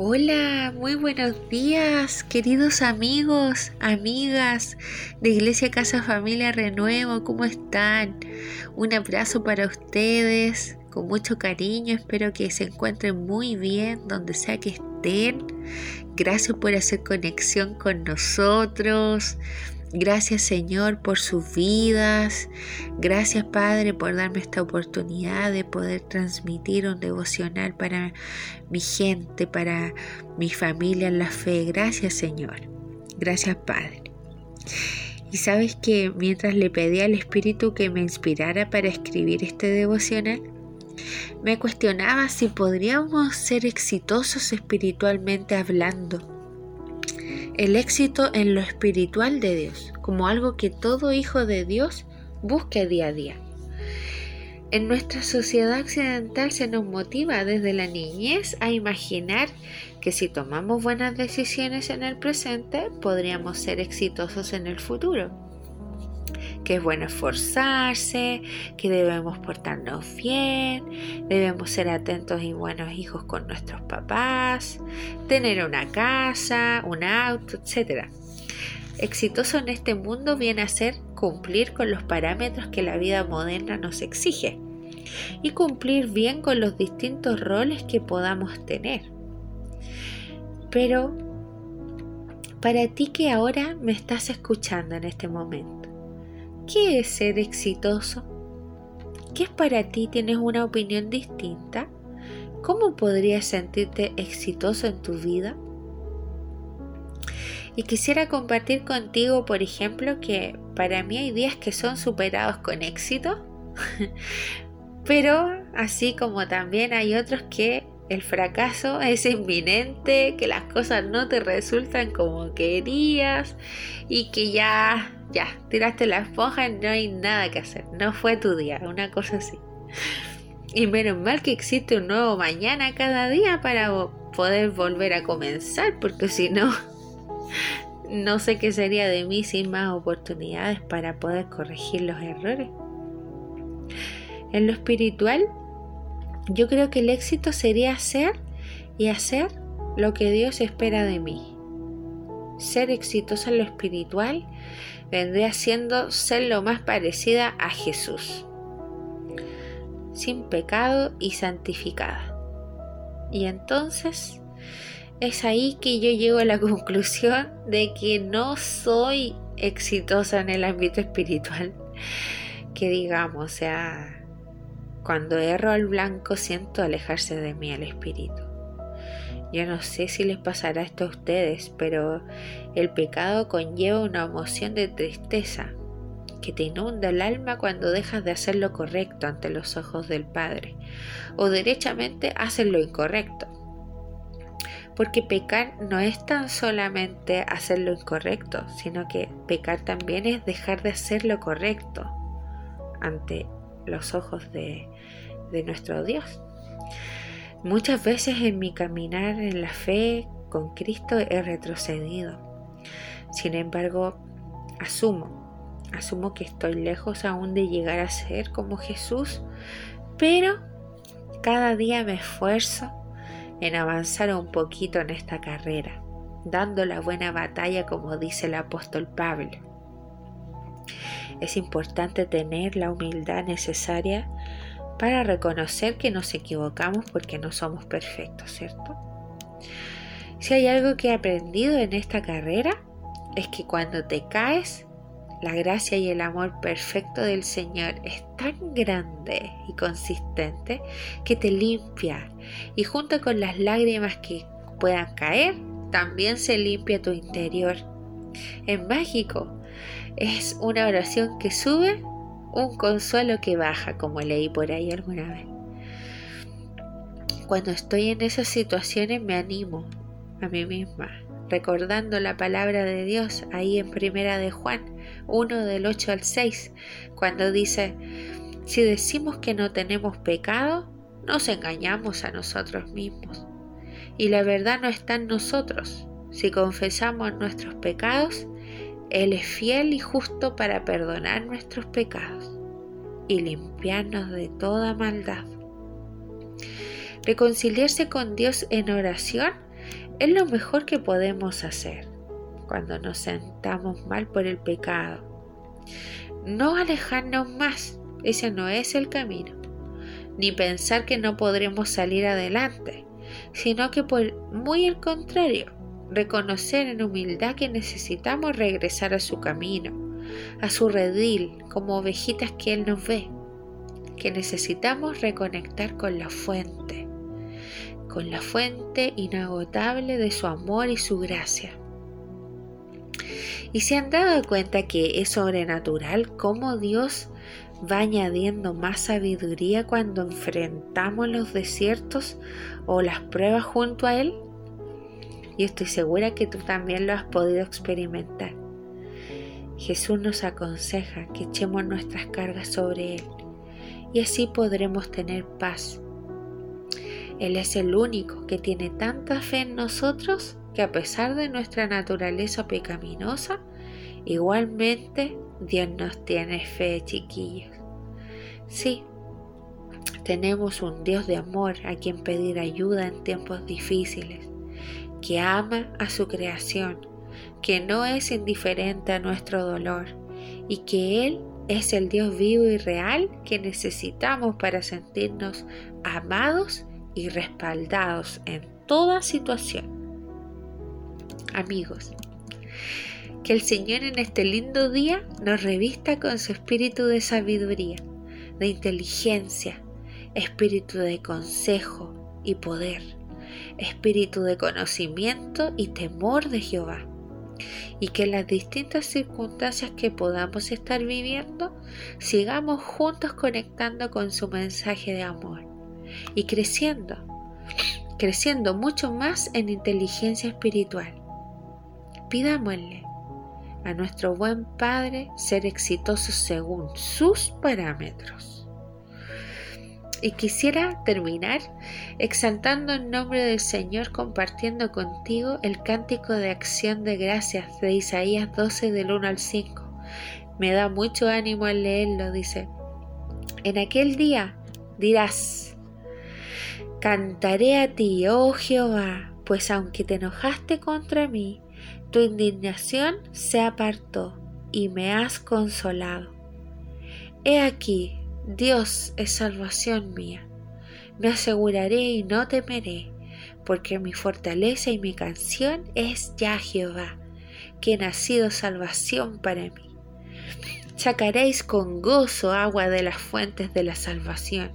Hola, muy buenos días, queridos amigos, amigas de Iglesia Casa Familia Renuevo, ¿cómo están? Un abrazo para ustedes, con mucho cariño, espero que se encuentren muy bien donde sea que estén. Gracias por hacer conexión con nosotros. Gracias Señor por sus vidas. Gracias Padre por darme esta oportunidad de poder transmitir un devocional para mi gente, para mi familia en la fe. Gracias Señor. Gracias Padre. Y sabes que mientras le pedí al Espíritu que me inspirara para escribir este devocional, me cuestionaba si podríamos ser exitosos espiritualmente hablando el éxito en lo espiritual de Dios, como algo que todo hijo de Dios busque día a día. En nuestra sociedad occidental se nos motiva desde la niñez a imaginar que si tomamos buenas decisiones en el presente podríamos ser exitosos en el futuro que es bueno esforzarse, que debemos portarnos bien, debemos ser atentos y buenos hijos con nuestros papás, tener una casa, un auto, etc. Exitoso en este mundo viene a ser cumplir con los parámetros que la vida moderna nos exige y cumplir bien con los distintos roles que podamos tener. Pero, para ti que ahora me estás escuchando en este momento, ¿Qué es ser exitoso? ¿Qué es para ti? ¿Tienes una opinión distinta? ¿Cómo podrías sentirte exitoso en tu vida? Y quisiera compartir contigo, por ejemplo, que para mí hay días que son superados con éxito, pero así como también hay otros que el fracaso es inminente, que las cosas no te resultan como querías y que ya ya, tiraste la esponja, no hay nada que hacer, no fue tu día, una cosa así. Y menos mal que existe un nuevo mañana cada día para poder volver a comenzar, porque si no, no sé qué sería de mí sin más oportunidades para poder corregir los errores. En lo espiritual, yo creo que el éxito sería hacer y hacer lo que Dios espera de mí. Ser exitoso en lo espiritual vendría siendo ser lo más parecida a Jesús, sin pecado y santificada. Y entonces es ahí que yo llego a la conclusión de que no soy exitosa en el ámbito espiritual. Que digamos, o sea, cuando erro al blanco siento alejarse de mí el espíritu. Yo no sé si les pasará esto a ustedes, pero el pecado conlleva una emoción de tristeza que te inunda el alma cuando dejas de hacer lo correcto ante los ojos del Padre o derechamente haces lo incorrecto. Porque pecar no es tan solamente hacer lo incorrecto, sino que pecar también es dejar de hacer lo correcto ante los ojos de, de nuestro Dios. Muchas veces en mi caminar en la fe con Cristo he retrocedido. Sin embargo, asumo, asumo que estoy lejos aún de llegar a ser como Jesús, pero cada día me esfuerzo en avanzar un poquito en esta carrera, dando la buena batalla como dice el apóstol Pablo. Es importante tener la humildad necesaria para reconocer que nos equivocamos porque no somos perfectos, ¿cierto? Si hay algo que he aprendido en esta carrera es que cuando te caes, la gracia y el amor perfecto del Señor es tan grande y consistente que te limpia y junto con las lágrimas que puedan caer, también se limpia tu interior. Es mágico. Es una oración que sube un consuelo que baja, como leí por ahí alguna vez. Cuando estoy en esas situaciones me animo a mí misma, recordando la palabra de Dios ahí en Primera de Juan 1 del 8 al 6, cuando dice, si decimos que no tenemos pecado, nos engañamos a nosotros mismos. Y la verdad no está en nosotros. Si confesamos nuestros pecados, él es fiel y justo para perdonar nuestros pecados y limpiarnos de toda maldad. Reconciliarse con Dios en oración Es lo mejor que podemos hacer cuando nos sentamos mal por el pecado. No alejarnos más, ese no es el camino, ni pensar que no podremos salir adelante, sino que por muy el contrario, reconocer en humildad que necesitamos regresar a su camino, a su redil, como ovejitas que Él nos ve, que necesitamos reconectar con la fuente, con la fuente inagotable de su amor y su gracia. Y se han dado cuenta que es sobrenatural cómo Dios va añadiendo más sabiduría cuando enfrentamos los desiertos o las pruebas junto a Él. Y estoy segura que tú también lo has podido experimentar. Jesús nos aconseja que echemos nuestras cargas sobre Él y así podremos tener paz. Él es el único que tiene tanta fe en nosotros que a pesar de nuestra naturaleza pecaminosa, igualmente Dios nos tiene fe, chiquillos. Sí, tenemos un Dios de amor a quien pedir ayuda en tiempos difíciles, que ama a su creación, que no es indiferente a nuestro dolor y que Él es el Dios vivo y real que necesitamos para sentirnos amados y respaldados en toda situación. Amigos, que el Señor en este lindo día nos revista con su espíritu de sabiduría, de inteligencia, espíritu de consejo y poder, espíritu de conocimiento y temor de Jehová y que las distintas circunstancias que podamos estar viviendo, sigamos juntos conectando con su mensaje de amor y creciendo, creciendo mucho más en inteligencia espiritual. Pidámosle a nuestro buen Padre ser exitosos según sus parámetros. Y quisiera terminar exaltando el nombre del Señor compartiendo contigo el cántico de acción de gracias de Isaías 12 del 1 al 5. Me da mucho ánimo al leerlo, dice. En aquel día dirás, cantaré a ti, oh Jehová, pues aunque te enojaste contra mí, tu indignación se apartó y me has consolado. He aquí, Dios es salvación mía. Me aseguraré y no temeré, porque mi fortaleza y mi canción es ya Jehová, quien ha sido salvación para mí. Sacaréis con gozo agua de las fuentes de la salvación,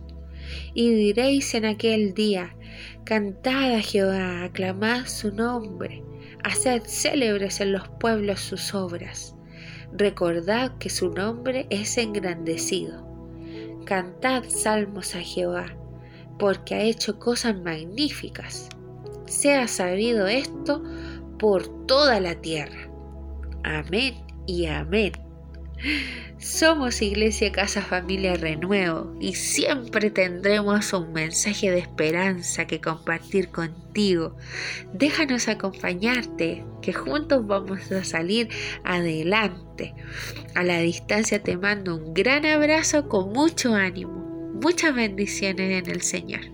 y diréis en aquel día, Cantad a Jehová, aclamad su nombre, haced célebres en los pueblos sus obras, recordad que su nombre es engrandecido Cantad salmos a Jehová, porque ha hecho cosas magníficas. Sea sabido esto por toda la tierra. Amén y amén. Somos Iglesia Casa Familia Renuevo y siempre tendremos un mensaje de esperanza que compartir contigo. Déjanos acompañarte, que juntos vamos a salir adelante. A la distancia te mando un gran abrazo con mucho ánimo. Muchas bendiciones en el Señor.